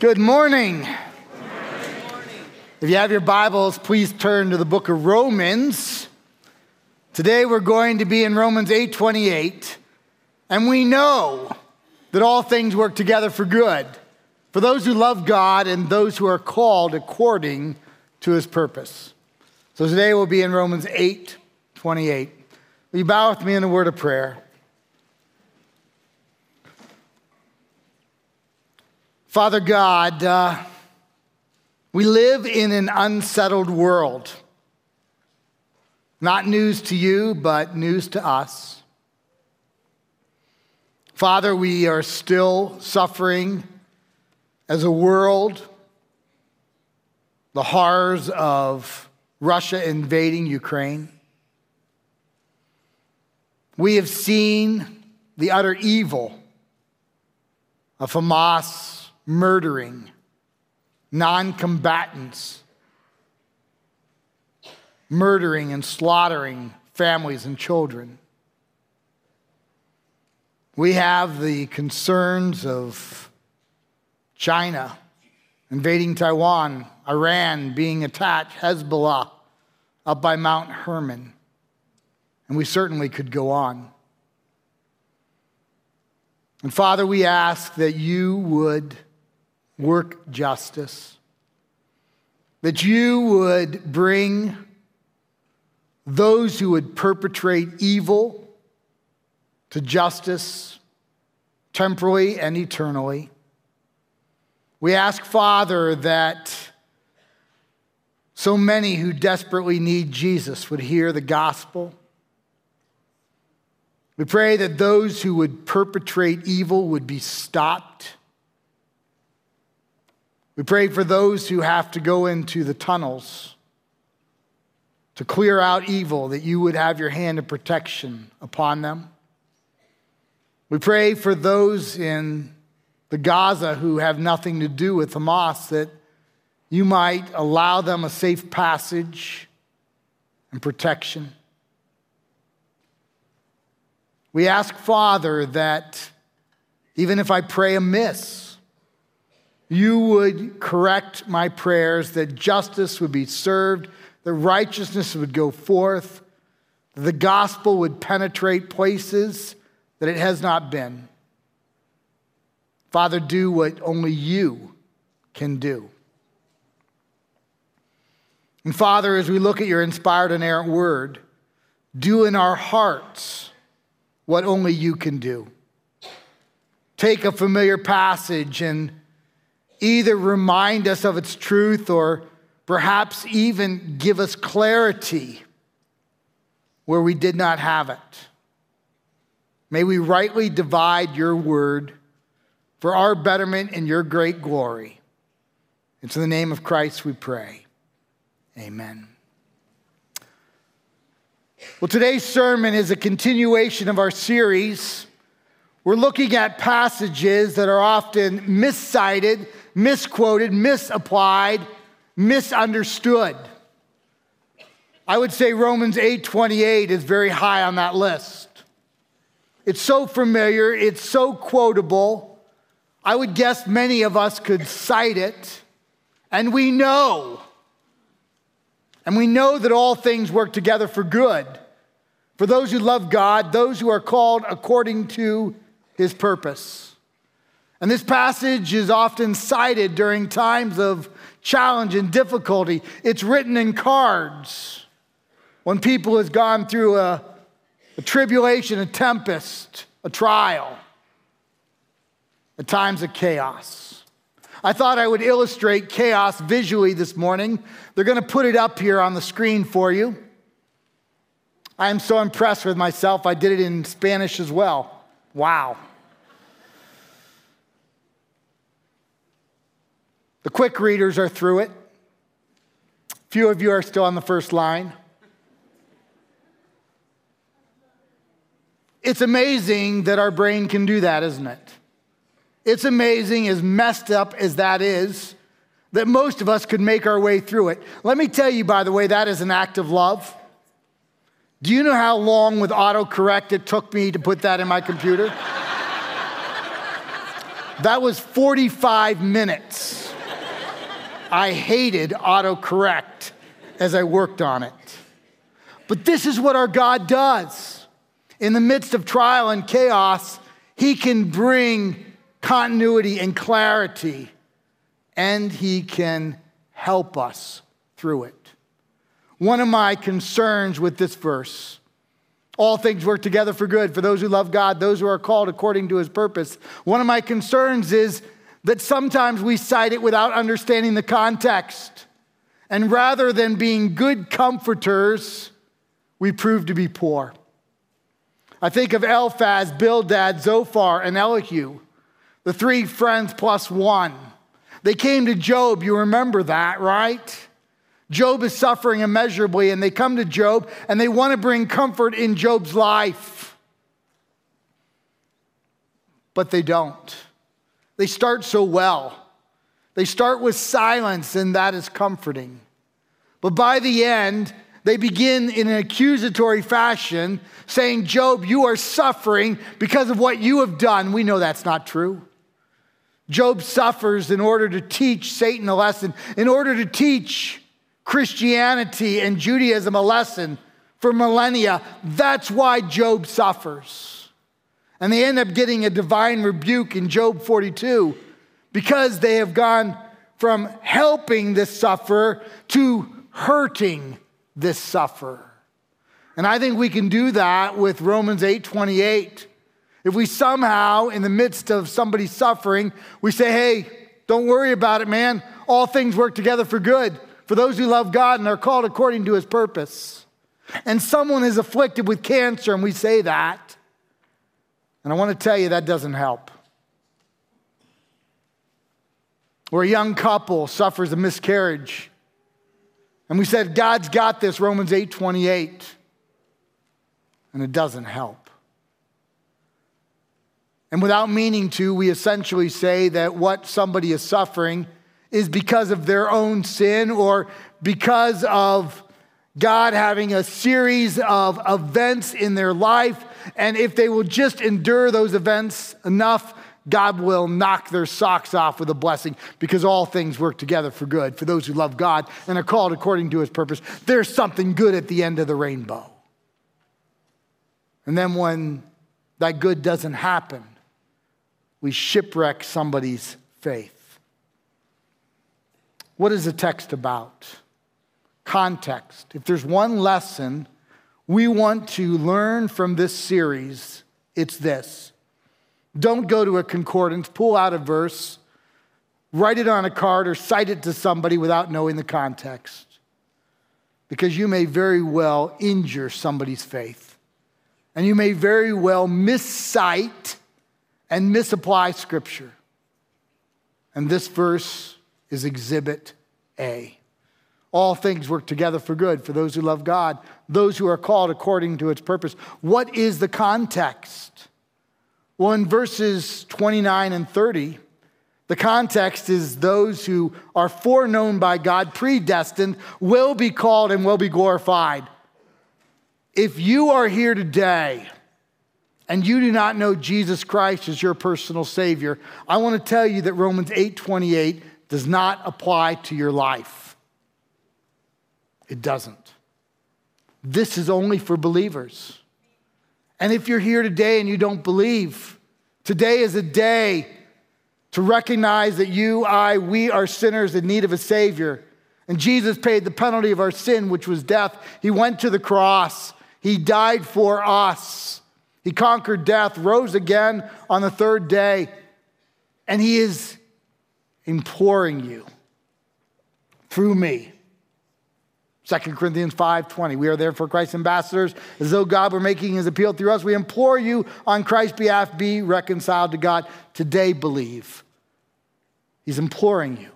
Good morning. If you have your Bibles, please turn to the book of Romans. Today we're going to be in Romans 8:28, and we know that all things work together for good for those who love God and those who are called according to his purpose. So today we'll be in Romans 8:28. Will you bow with me in a word of prayer? Father God, uh, we live in an unsettled world. Not news to you, but news to us. Father, we are still suffering as a world the horrors of Russia invading Ukraine. We have seen the utter evil of Hamas murdering non combatants, murdering and slaughtering families and children. We have the concerns of China invading Taiwan, Iran being attacked, Hezbollah up by Mount Hermon. And we certainly could go on. And Father, we ask that you would work justice, that you would bring those who would perpetrate evil to justice temporally and eternally. We ask, Father, that so many who desperately need Jesus would hear the gospel. We pray that those who would perpetrate evil would be stopped we pray for those who have to go into the tunnels to clear out evil, that you would have your hand of protection upon them. We pray for those in the Gaza who have nothing to do with Hamas, that you might allow them a safe passage and protection. We ask, Father, that even if I pray amiss, you would correct my prayers, that justice would be served, that righteousness would go forth, that the gospel would penetrate places that it has not been. Father, do what only you can do. And Father, as we look at your inspired and inerrant word, do in our hearts what only you can do. Take a familiar passage and either remind us of its truth or perhaps even give us clarity where we did not have it. May we rightly divide your word for our betterment and your great glory. It's in the name of Christ we pray. Amen. Well, today's sermon is a continuation of our series. We're looking at passages that are often miscited misquoted, misapplied, misunderstood. I would say Romans 8:28 is very high on that list. It's so familiar, it's so quotable. I would guess many of us could cite it, and we know. And we know that all things work together for good for those who love God, those who are called according to his purpose. And this passage is often cited during times of challenge and difficulty. It's written in cards when people has gone through a, a tribulation, a tempest, a trial, at times of chaos. I thought I would illustrate chaos visually this morning. They're going to put it up here on the screen for you. I am so impressed with myself. I did it in Spanish as well. Wow. The quick readers are through it. Few of you are still on the first line. It's amazing that our brain can do that, isn't it? It's amazing, as messed up as that is, that most of us could make our way through it. Let me tell you, by the way, that is an act of love. Do you know how long with autocorrect it took me to put that in my computer? That was 45 minutes. I hated autocorrect as I worked on it. But this is what our God does. In the midst of trial and chaos, He can bring continuity and clarity, and He can help us through it. One of my concerns with this verse all things work together for good for those who love God, those who are called according to his purpose. One of my concerns is that sometimes we cite it without understanding the context. And rather than being good comforters, we prove to be poor. I think of Eliphaz, Bildad, Zophar, and Elihu, the three friends plus one. They came to Job, you remember that, right? Job is suffering immeasurably, and they come to Job and they want to bring comfort in Job's life. But they don't. They start so well. They start with silence, and that is comforting. But by the end, they begin in an accusatory fashion, saying, Job, you are suffering because of what you have done. We know that's not true. Job suffers in order to teach Satan a lesson, in order to teach Christianity and Judaism a lesson for millennia. That's why Job suffers. And they end up getting a divine rebuke in Job 42 because they have gone from helping this sufferer to hurting this sufferer. And I think we can do that with Romans 8 28. If we somehow, in the midst of somebody suffering, we say, hey, don't worry about it, man. All things work together for good for those who love God and are called according to his purpose. And someone is afflicted with cancer, and we say that. And I want to tell you that doesn't help. Or a young couple suffers a miscarriage. And we said, God's got this, Romans 8 28. And it doesn't help. And without meaning to, we essentially say that what somebody is suffering is because of their own sin or because of God having a series of events in their life. And if they will just endure those events enough, God will knock their socks off with a blessing because all things work together for good for those who love God and are called according to his purpose. There's something good at the end of the rainbow. And then when that good doesn't happen, we shipwreck somebody's faith. What is the text about? Context. If there's one lesson we want to learn from this series, it's this. Don't go to a concordance, pull out a verse, write it on a card, or cite it to somebody without knowing the context. Because you may very well injure somebody's faith. And you may very well miscite and misapply scripture. And this verse is exhibit A. All things work together for good for those who love God, those who are called according to its purpose. What is the context? Well, in verses 29 and 30, the context is those who are foreknown by God, predestined, will be called and will be glorified. If you are here today and you do not know Jesus Christ as your personal Savior, I want to tell you that Romans 8 28 does not apply to your life. It doesn't. This is only for believers. And if you're here today and you don't believe, today is a day to recognize that you, I, we are sinners in need of a Savior. And Jesus paid the penalty of our sin, which was death. He went to the cross, He died for us. He conquered death, rose again on the third day, and He is imploring you through me. 2 Corinthians 5:20 We are therefore Christ's ambassadors as though God were making his appeal through us we implore you on Christ's behalf be reconciled to God today believe He's imploring you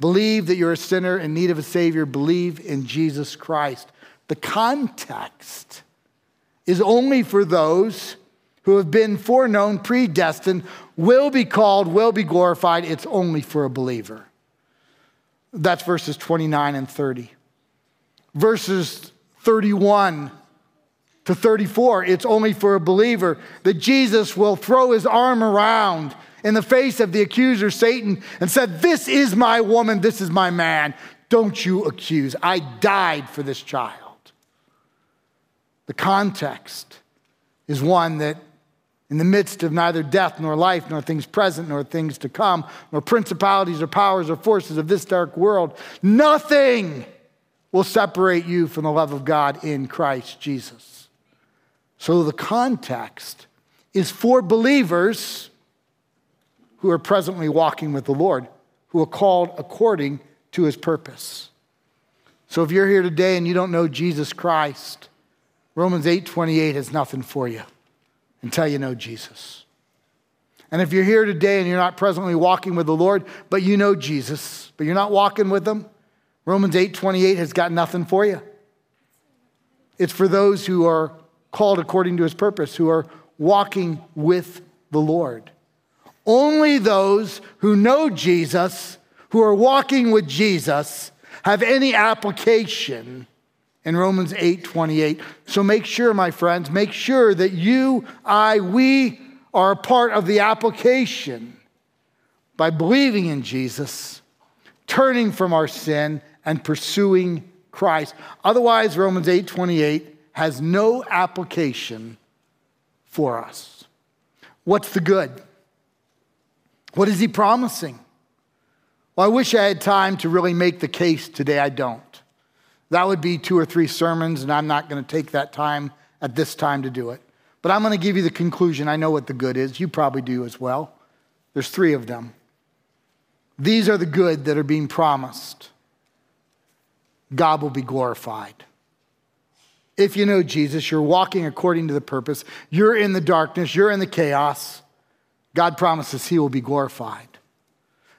believe that you're a sinner in need of a savior believe in Jesus Christ the context is only for those who have been foreknown predestined will be called, will be glorified. It's only for a believer. That's verses 29 and 30. Verses 31 to 34, it's only for a believer that Jesus will throw his arm around in the face of the accuser, Satan, and said, This is my woman, this is my man. Don't you accuse. I died for this child. The context is one that, in the midst of neither death nor life, nor things present nor things to come, nor principalities or powers or forces of this dark world, nothing will separate you from the love of God in Christ Jesus. So the context is for believers who are presently walking with the Lord, who are called according to his purpose. So if you're here today and you don't know Jesus Christ, Romans 8:28 has nothing for you until you know Jesus. And if you're here today and you're not presently walking with the Lord, but you know Jesus, but you're not walking with him, Romans 8:28 has got nothing for you. It's for those who are called according to his purpose, who are walking with the Lord. Only those who know Jesus, who are walking with Jesus, have any application in Romans 8 28. So make sure, my friends, make sure that you, I, we are a part of the application by believing in Jesus, turning from our sin, and pursuing Christ. Otherwise, Romans 8 28 has no application for us. What's the good? What is he promising? Well, I wish I had time to really make the case today. I don't. That would be two or three sermons, and I'm not going to take that time at this time to do it. But I'm going to give you the conclusion. I know what the good is. You probably do as well. There's three of them. These are the good that are being promised. God will be glorified. If you know Jesus, you're walking according to the purpose, you're in the darkness, you're in the chaos, God promises He will be glorified.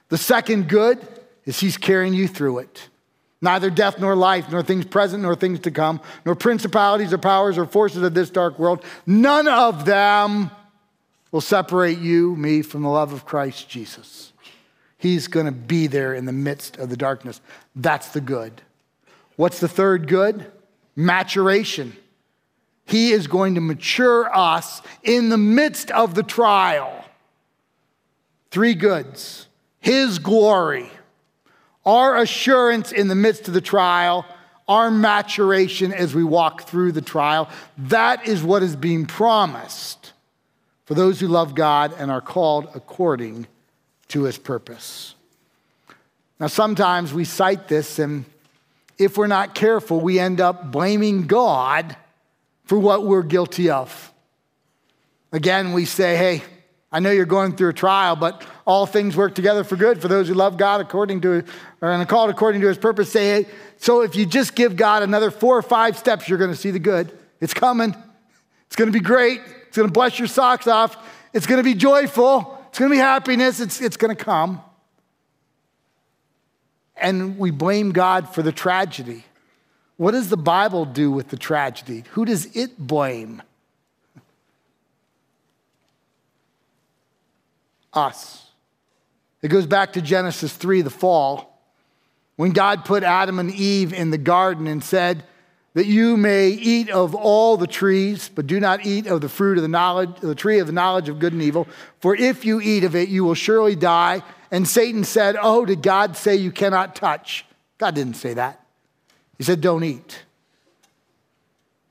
The second good is He's carrying you through it. Neither death nor life, nor things present nor things to come, nor principalities or powers or forces of this dark world, none of them will separate you, me, from the love of Christ Jesus. He's going to be there in the midst of the darkness. That's the good. What's the third good? Maturation. He is going to mature us in the midst of the trial. Three goods His glory, our assurance in the midst of the trial, our maturation as we walk through the trial. That is what is being promised for those who love God and are called according to His purpose. Now, sometimes we cite this and if we're not careful, we end up blaming God for what we're guilty of. Again, we say, hey, I know you're going through a trial, but all things work together for good for those who love God according to, or are called according to his purpose. Say, hey, so if you just give God another four or five steps, you're going to see the good. It's coming. It's going to be great. It's going to bless your socks off. It's going to be joyful. It's going to be happiness. It's, it's going to come and we blame God for the tragedy. What does the Bible do with the tragedy? Who does it blame? Us. It goes back to Genesis 3, the fall, when God put Adam and Eve in the garden and said, that you may eat of all the trees, but do not eat of the fruit of the knowledge, the tree of the knowledge of good and evil. For if you eat of it, you will surely die. And Satan said, Oh, did God say you cannot touch? God didn't say that. He said, Don't eat.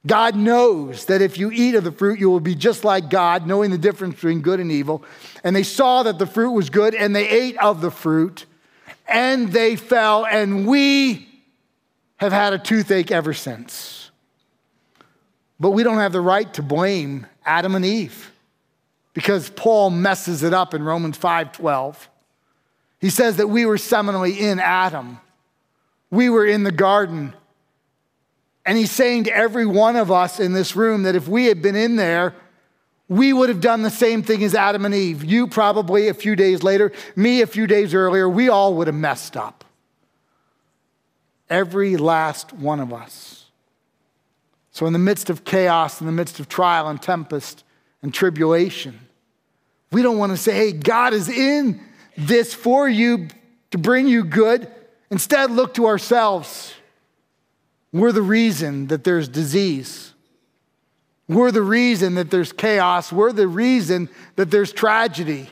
God knows that if you eat of the fruit, you will be just like God, knowing the difference between good and evil. And they saw that the fruit was good, and they ate of the fruit, and they fell. And we have had a toothache ever since. But we don't have the right to blame Adam and Eve because Paul messes it up in Romans 5:12. He says that we were seminally in Adam. We were in the garden. And he's saying to every one of us in this room that if we had been in there, we would have done the same thing as Adam and Eve. You probably a few days later, me a few days earlier, we all would have messed up. Every last one of us. So, in the midst of chaos, in the midst of trial and tempest and tribulation, we don't want to say, hey, God is in this for you to bring you good. Instead, look to ourselves. We're the reason that there's disease. We're the reason that there's chaos. We're the reason that there's tragedy.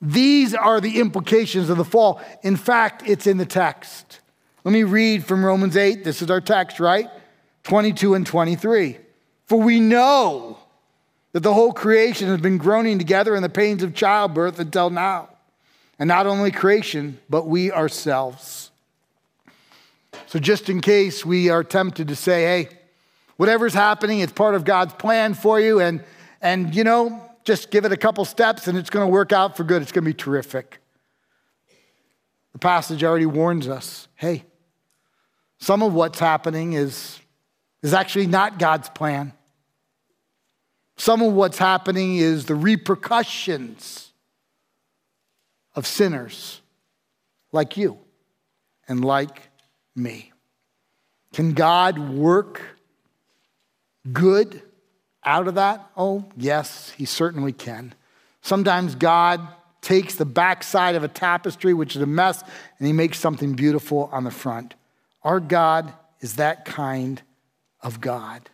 These are the implications of the fall. In fact, it's in the text. Let me read from Romans 8. This is our text, right? 22 and 23. For we know that the whole creation has been groaning together in the pains of childbirth until now. And not only creation, but we ourselves. So, just in case we are tempted to say, hey, whatever's happening, it's part of God's plan for you, and, and you know, just give it a couple steps and it's going to work out for good. It's going to be terrific. The passage already warns us hey, some of what's happening is, is actually not God's plan. Some of what's happening is the repercussions of sinners like you and like me. Can God work good out of that? Oh, yes, he certainly can. Sometimes God takes the backside of a tapestry, which is a mess, and he makes something beautiful on the front. Our God is that kind of God.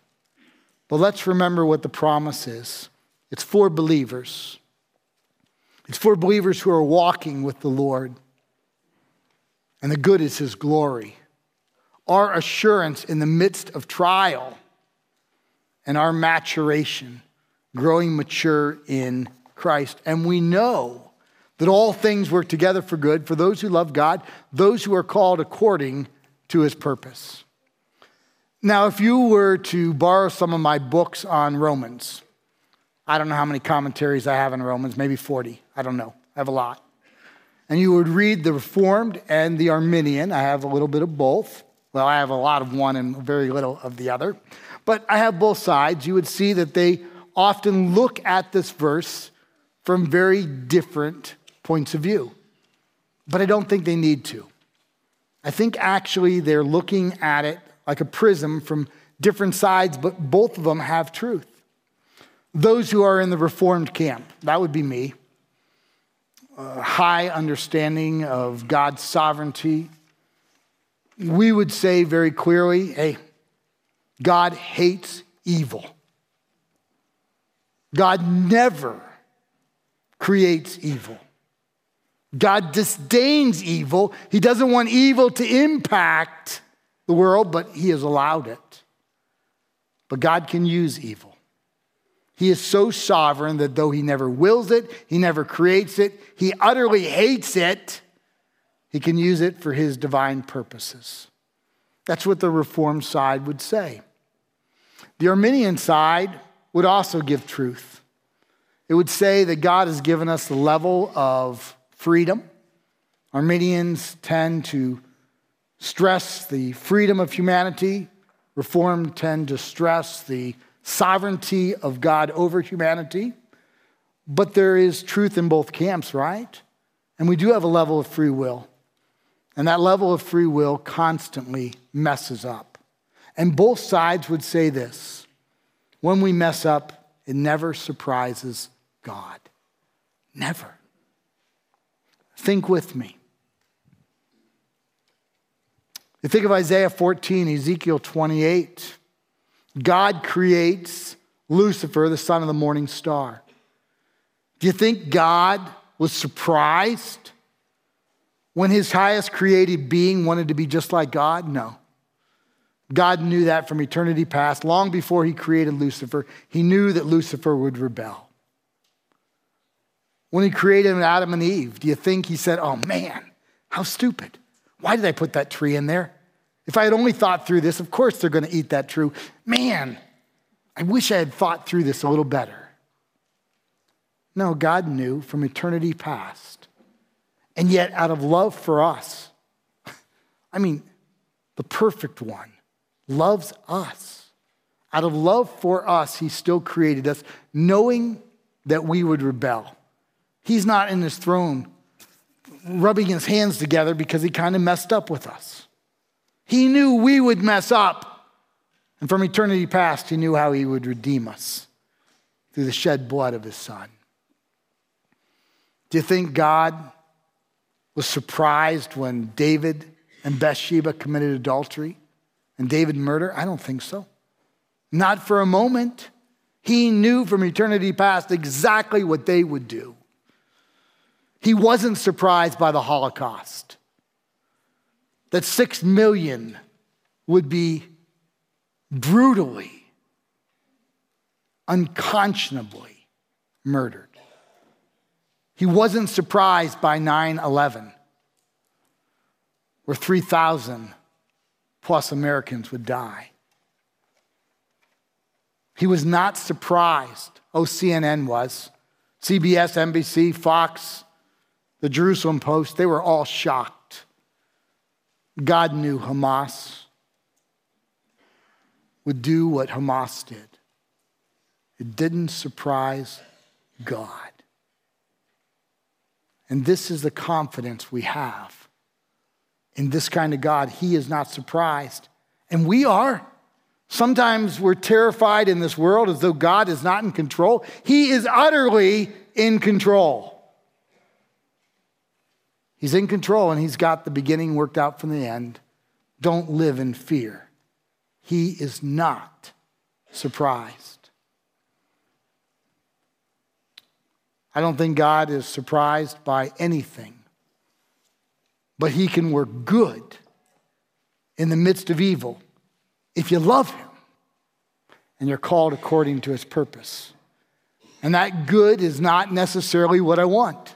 But let's remember what the promise is it's for believers, it's for believers who are walking with the Lord. And the good is his glory. Our assurance in the midst of trial and our maturation, growing mature in Christ. And we know that all things work together for good for those who love God, those who are called according to his purpose. Now, if you were to borrow some of my books on Romans, I don't know how many commentaries I have on Romans, maybe 40. I don't know. I have a lot. And you would read the Reformed and the Arminian. I have a little bit of both. Well, I have a lot of one and very little of the other. But I have both sides. You would see that they often look at this verse from very different points of view. But I don't think they need to. I think actually they're looking at it like a prism from different sides, but both of them have truth. Those who are in the Reformed camp, that would be me, a high understanding of God's sovereignty, we would say very clearly hey, God hates evil. God never creates evil. God disdains evil. He doesn't want evil to impact the world, but He has allowed it. But God can use evil. He is so sovereign that though He never wills it, He never creates it, He utterly hates it, He can use it for His divine purposes. That's what the Reformed side would say. The Arminian side would also give truth. It would say that God has given us the level of freedom. Arminians tend to stress the freedom of humanity, Reformed tend to stress the sovereignty of God over humanity. But there is truth in both camps, right? And we do have a level of free will. And that level of free will constantly messes up. And both sides would say this when we mess up, it never surprises God. Never. Think with me. You think of Isaiah 14, Ezekiel 28. God creates Lucifer, the son of the morning star. Do you think God was surprised when his highest created being wanted to be just like God? No. God knew that from eternity past, long before he created Lucifer. He knew that Lucifer would rebel. When he created Adam and Eve, do you think he said, Oh man, how stupid? Why did I put that tree in there? If I had only thought through this, of course they're going to eat that tree. Man, I wish I had thought through this a little better. No, God knew from eternity past. And yet, out of love for us, I mean, the perfect one, loves us. Out of love for us, he still created us, knowing that we would rebel. He's not in his throne rubbing his hands together because he kind of messed up with us. He knew we would mess up. And from eternity past, he knew how he would redeem us through the shed blood of his son. Do you think God was surprised when David and Bathsheba committed adultery? and David murder? I don't think so. Not for a moment. He knew from eternity past exactly what they would do. He wasn't surprised by the Holocaust, that six million would be brutally, unconscionably murdered. He wasn't surprised by 9 11, where 3,000 plus Americans would die. He was not surprised. Oh, CNN was. CBS, NBC, Fox, the Jerusalem Post, they were all shocked. God knew Hamas would do what Hamas did. It didn't surprise God. And this is the confidence we have in this kind of God. He is not surprised. And we are. Sometimes we're terrified in this world as though God is not in control. He is utterly in control. He's in control and he's got the beginning worked out from the end. Don't live in fear. He is not surprised. I don't think God is surprised by anything, but he can work good in the midst of evil if you love him and you're called according to his purpose. And that good is not necessarily what I want.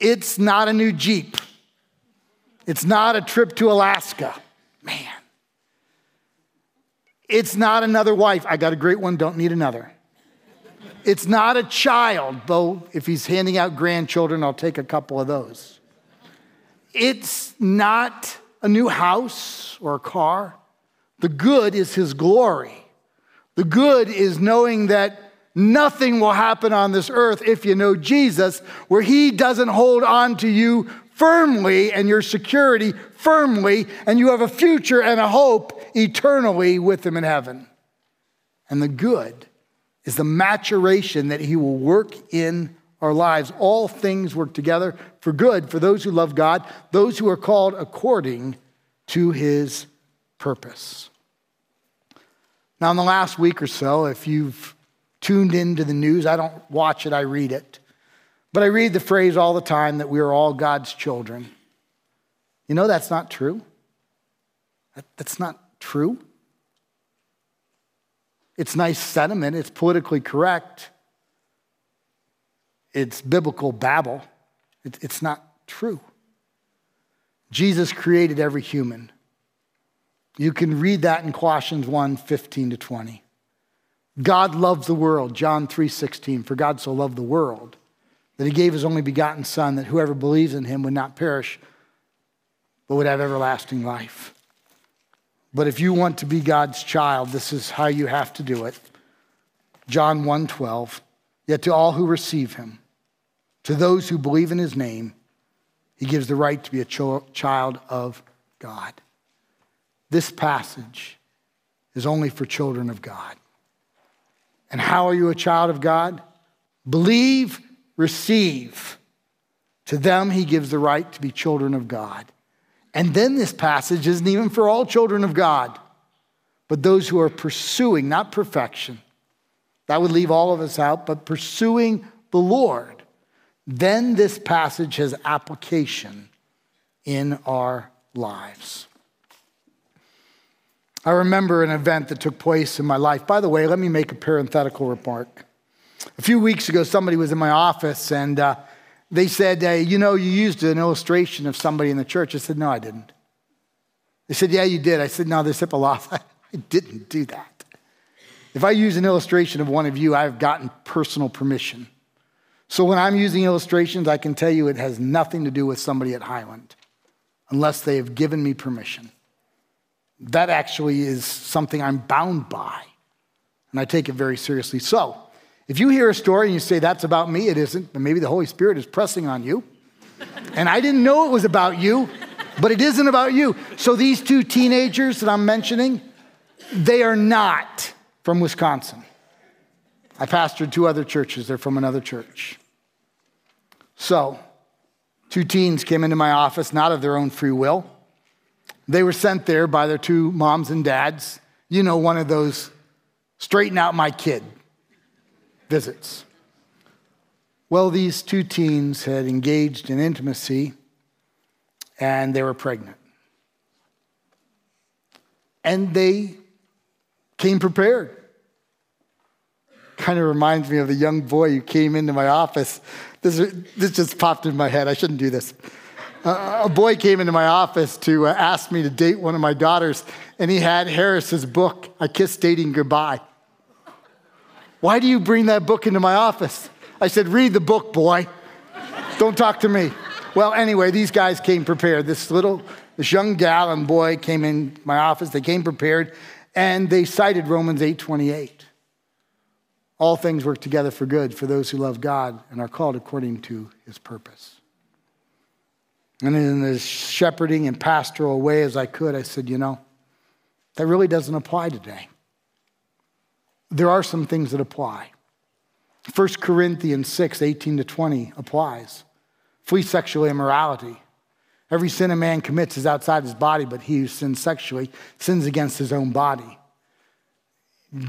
It's not a new Jeep. It's not a trip to Alaska. Man. It's not another wife. I got a great one, don't need another. It's not a child, though if he's handing out grandchildren, I'll take a couple of those. It's not a new house or a car. The good is his glory. The good is knowing that Nothing will happen on this earth if you know Jesus, where He doesn't hold on to you firmly and your security firmly, and you have a future and a hope eternally with Him in heaven. And the good is the maturation that He will work in our lives. All things work together for good for those who love God, those who are called according to His purpose. Now, in the last week or so, if you've tuned into the news. I don't watch it, I read it. But I read the phrase all the time that we are all God's children. You know that's not true? that's not true. It's nice sentiment, it's politically correct, it's biblical babble. it's not true. Jesus created every human. You can read that in Colossians 1 15 to 20. God loved the world, John 3:16, for God so loved the world that he gave his only begotten son that whoever believes in him would not perish but would have everlasting life. But if you want to be God's child, this is how you have to do it. John 1:12, yet to all who receive him, to those who believe in his name, he gives the right to be a child of God. This passage is only for children of God. And how are you a child of God? Believe, receive. To them, he gives the right to be children of God. And then this passage isn't even for all children of God, but those who are pursuing, not perfection. That would leave all of us out, but pursuing the Lord. Then this passage has application in our lives. I remember an event that took place in my life. By the way, let me make a parenthetical remark. A few weeks ago, somebody was in my office and uh, they said, You know, you used an illustration of somebody in the church. I said, No, I didn't. They said, Yeah, you did. I said, No, there's Hippoloth. I didn't do that. If I use an illustration of one of you, I've gotten personal permission. So when I'm using illustrations, I can tell you it has nothing to do with somebody at Highland unless they have given me permission that actually is something I'm bound by. And I take it very seriously. So, if you hear a story and you say, that's about me, it isn't, but maybe the Holy Spirit is pressing on you. and I didn't know it was about you, but it isn't about you. So, these two teenagers that I'm mentioning, they are not from Wisconsin. I pastored two other churches, they're from another church. So, two teens came into my office, not of their own free will. They were sent there by their two moms and dads. You know, one of those straighten out my kid visits. Well, these two teens had engaged in intimacy and they were pregnant. And they came prepared. Kind of reminds me of the young boy who came into my office. This, this just popped in my head. I shouldn't do this. A boy came into my office to uh, ask me to date one of my daughters, and he had Harris's book, I Kissed Dating Goodbye. Why do you bring that book into my office? I said, Read the book, boy. Don't talk to me. Well, anyway, these guys came prepared. This little, this young gal and boy came in my office. They came prepared, and they cited Romans 8:28. All things work together for good for those who love God and are called according to His purpose. And in as shepherding and pastoral way as I could, I said, you know, that really doesn't apply today. There are some things that apply. 1 Corinthians 6, 18 to 20 applies. Flee sexual immorality. Every sin a man commits is outside his body, but he who sins sexually sins against his own body.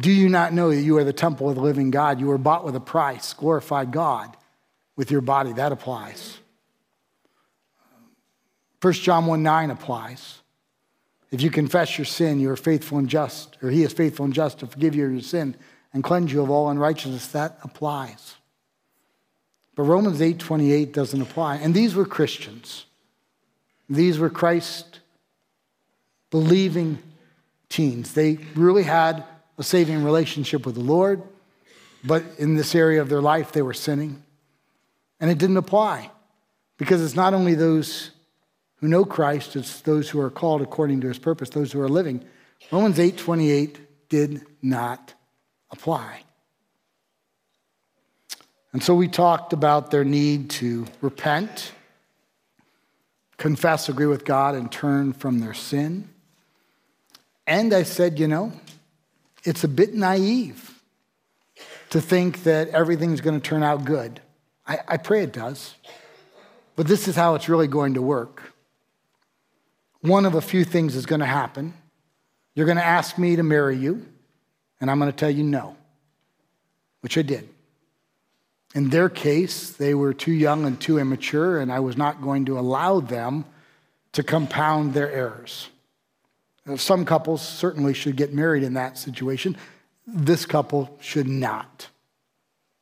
Do you not know that you are the temple of the living God? You were bought with a price. Glorify God with your body. That applies. 1 John 1 9 applies. If you confess your sin, you are faithful and just, or he is faithful and just to forgive you your sin and cleanse you of all unrighteousness. That applies. But Romans 8:28 doesn't apply. And these were Christians. These were Christ believing teens. They really had a saving relationship with the Lord, but in this area of their life they were sinning. And it didn't apply because it's not only those who know Christ, it's those who are called according to his purpose, those who are living. Romans 8:28 did not apply. And so we talked about their need to repent, confess, agree with God, and turn from their sin. And I said, you know, it's a bit naive to think that everything's going to turn out good. I, I pray it does. But this is how it's really going to work. One of a few things is going to happen. You're going to ask me to marry you, and I'm going to tell you no, which I did. In their case, they were too young and too immature, and I was not going to allow them to compound their errors. Some couples certainly should get married in that situation. This couple should not.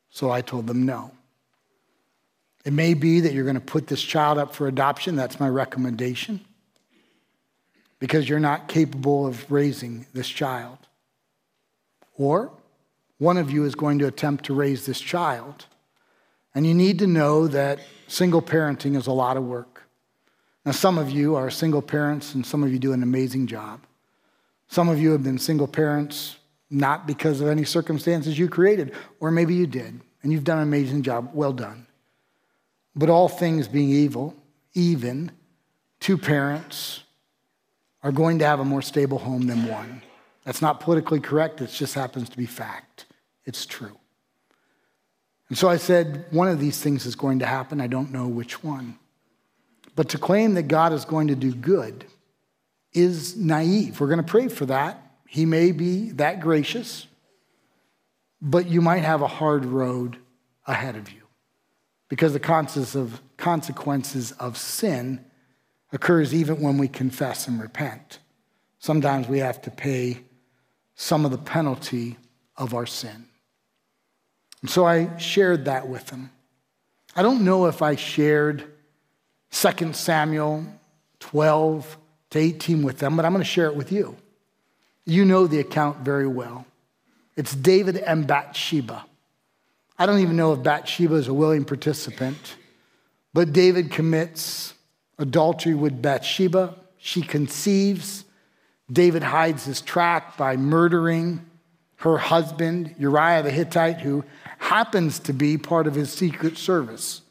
So I told them no. It may be that you're going to put this child up for adoption. That's my recommendation. Because you're not capable of raising this child. Or one of you is going to attempt to raise this child and you need to know that single parenting is a lot of work. Now, some of you are single parents, and some of you do an amazing job. Some of you have been single parents not because of any circumstances you created, or maybe you did, and you've done an amazing job. Well done. But all things being evil, even two parents are going to have a more stable home than one. That's not politically correct, it just happens to be fact. It's true. And so I said, one of these things is going to happen. I don't know which one. But to claim that God is going to do good is naive. We're going to pray for that. He may be that gracious, but you might have a hard road ahead of you because the consequences of sin occurs even when we confess and repent. Sometimes we have to pay some of the penalty of our sin. And so I shared that with them. I don't know if I shared 2 Samuel 12 to 18 with them, but I'm going to share it with you. You know the account very well. It's David and Bathsheba. I don't even know if Bathsheba is a willing participant, but David commits adultery with Bathsheba. She conceives. David hides his track by murdering her husband, Uriah the Hittite, who happens to be part of his secret service.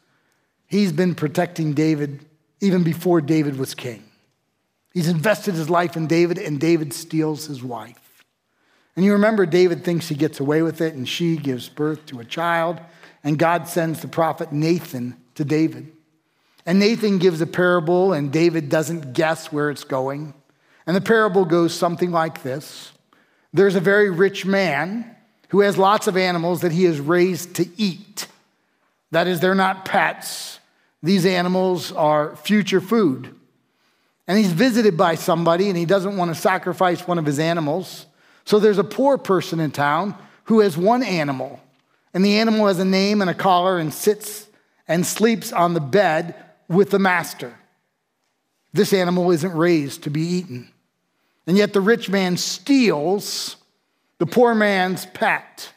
He's been protecting David even before David was king. He's invested his life in David, and David steals his wife. And you remember, David thinks he gets away with it, and she gives birth to a child, and God sends the prophet Nathan to David. And Nathan gives a parable, and David doesn't guess where it's going. And the parable goes something like this There's a very rich man who has lots of animals that he has raised to eat. That is, they're not pets. These animals are future food. And he's visited by somebody and he doesn't want to sacrifice one of his animals. So there's a poor person in town who has one animal. And the animal has a name and a collar and sits and sleeps on the bed with the master. This animal isn't raised to be eaten. And yet the rich man steals the poor man's pet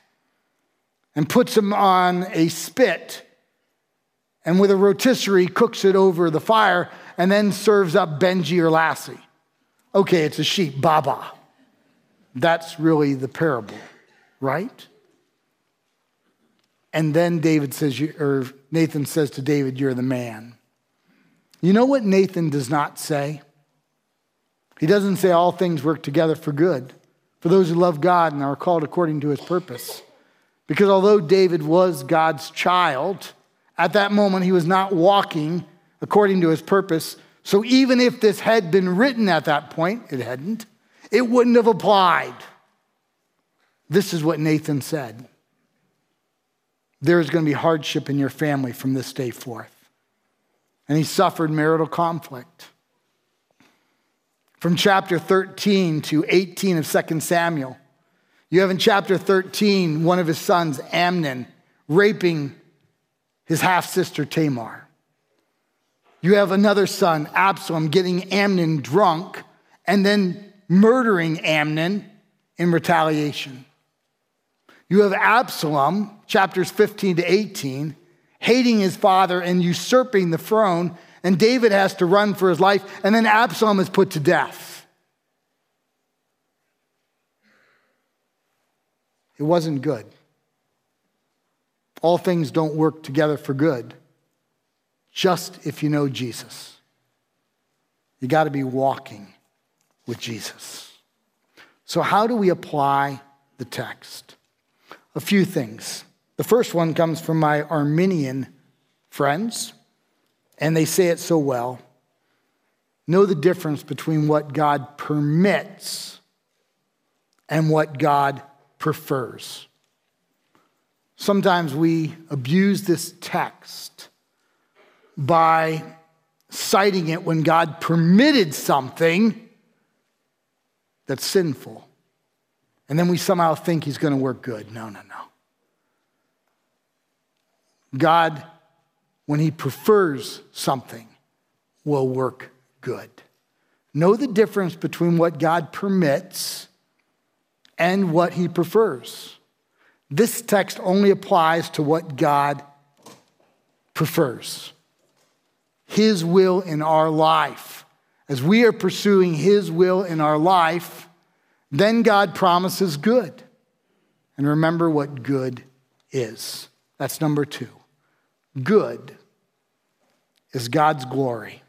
and puts him on a spit and with a rotisserie cooks it over the fire and then serves up Benji or Lassie. Okay, it's a sheep, Baba. That's really the parable, right? And then David says, or Nathan says to David, You're the man. You know what Nathan does not say? He doesn't say all things work together for good for those who love God and are called according to his purpose. Because although David was God's child, at that moment he was not walking according to his purpose. So even if this had been written at that point, it hadn't, it wouldn't have applied. This is what Nathan said there is going to be hardship in your family from this day forth. And he suffered marital conflict. From chapter 13 to 18 of 2 Samuel, you have in chapter 13 one of his sons, Amnon, raping his half sister Tamar. You have another son, Absalom, getting Amnon drunk and then murdering Amnon in retaliation. You have Absalom, chapters 15 to 18, hating his father and usurping the throne, and David has to run for his life, and then Absalom is put to death. It wasn't good. All things don't work together for good, just if you know Jesus. You got to be walking with Jesus. So, how do we apply the text? a few things. The first one comes from my Arminian friends, and they say it so well. Know the difference between what God permits and what God prefers. Sometimes we abuse this text by citing it when God permitted something that's sinful. And then we somehow think he's going to work good. No, no, no. God, when he prefers something, will work good. Know the difference between what God permits and what he prefers. This text only applies to what God prefers. His will in our life. As we are pursuing his will in our life, then God promises good. And remember what good is. That's number two. Good is God's glory.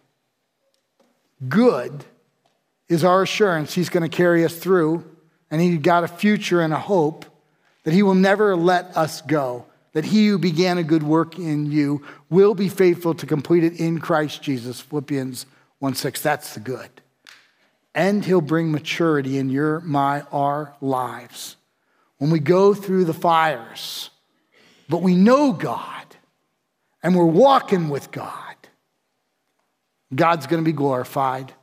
Good is our assurance He's going to carry us through, and He got a future and a hope that He will never let us go, that He who began a good work in you will be faithful to complete it in Christ Jesus. Philippians 1 6. That's the good and he'll bring maturity in your, my, our lives. When we go through the fires, but we know God and we're walking with God, God's going to be glorified.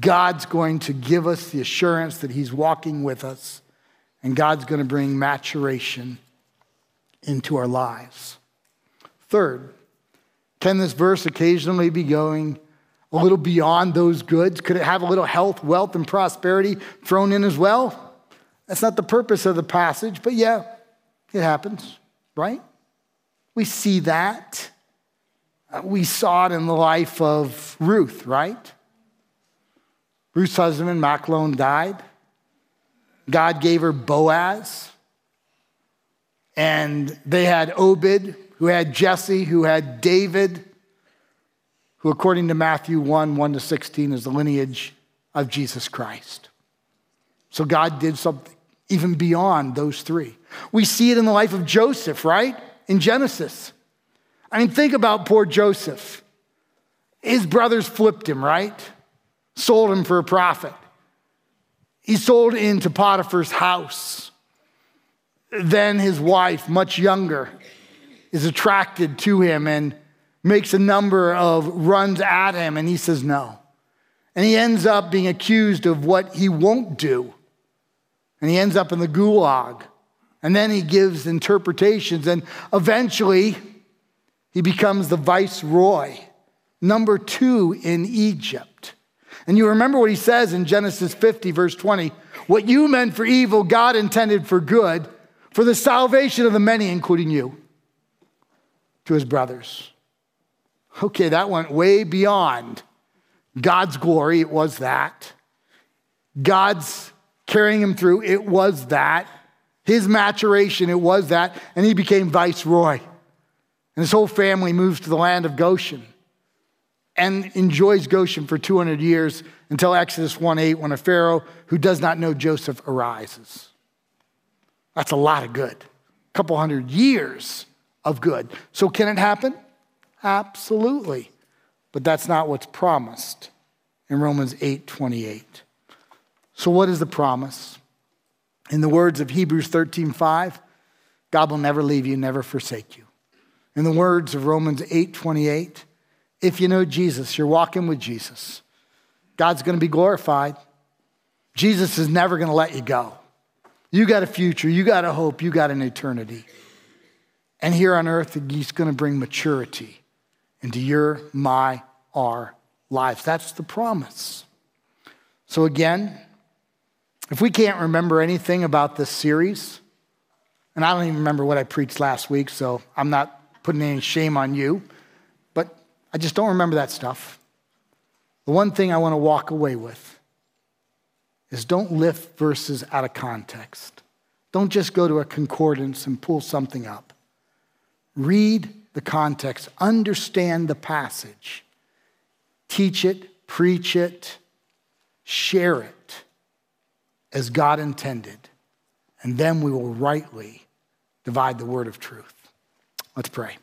God's going to give us the assurance that He's walking with us, and God's going to bring maturation into our lives. Third, can this verse occasionally be going a little beyond those goods? Could it have a little health, wealth, and prosperity thrown in as well? That's not the purpose of the passage, but yeah, it happens, right? We see that. Uh, we saw it in the life of Ruth, right? Ruth's husband, Machlon, died. God gave her Boaz. And they had Obed, who had Jesse, who had David who, according to Matthew 1 1 to 16, is the lineage of Jesus Christ. So God did something even beyond those three. We see it in the life of Joseph, right? In Genesis. I mean, think about poor Joseph. His brothers flipped him, right? Sold him for a profit. He sold into Potiphar's house. Then his wife, much younger, is attracted to him and makes a number of runs at him, and he says no. And he ends up being accused of what he won't do. And he ends up in the gulag. And then he gives interpretations, and eventually he becomes the viceroy, number two in Egypt. And you remember what he says in Genesis 50, verse 20 What you meant for evil, God intended for good, for the salvation of the many, including you, to his brothers. Okay, that went way beyond God's glory, it was that. God's carrying him through, it was that. His maturation, it was that. And he became viceroy. And his whole family moves to the land of Goshen and enjoys Goshen for 200 years until Exodus 1 8, when a Pharaoh who does not know Joseph arises. That's a lot of good. A couple hundred years of good. So, can it happen? Absolutely. But that's not what's promised in Romans 8 28. So, what is the promise? In the words of Hebrews 13 5, God will never leave you, never forsake you. In the words of Romans 8 28, if you know Jesus, you're walking with Jesus, God's going to be glorified. Jesus is never going to let you go. You got a future, you got a hope, you got an eternity. And here on earth, He's going to bring maturity into your, my, our lives. That's the promise. So, again, if we can't remember anything about this series, and I don't even remember what I preached last week, so I'm not putting any shame on you, but I just don't remember that stuff. The one thing I want to walk away with is don't lift verses out of context. Don't just go to a concordance and pull something up. Read the context, understand the passage, teach it, preach it, share it as God intended, and then we will rightly divide the word of truth. Let's pray.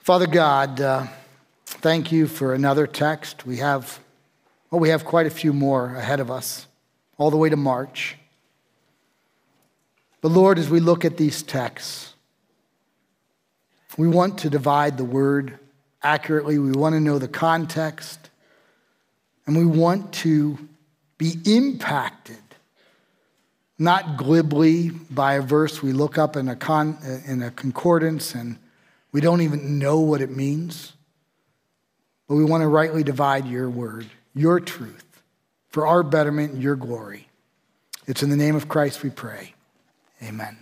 Father God, uh, thank you for another text. We have, well, we have quite a few more ahead of us, all the way to March. But Lord, as we look at these texts, we want to divide the word accurately. We want to know the context. And we want to be impacted, not glibly by a verse we look up in a, con, in a concordance and we don't even know what it means. But we want to rightly divide your word, your truth, for our betterment and your glory. It's in the name of Christ we pray. Amen.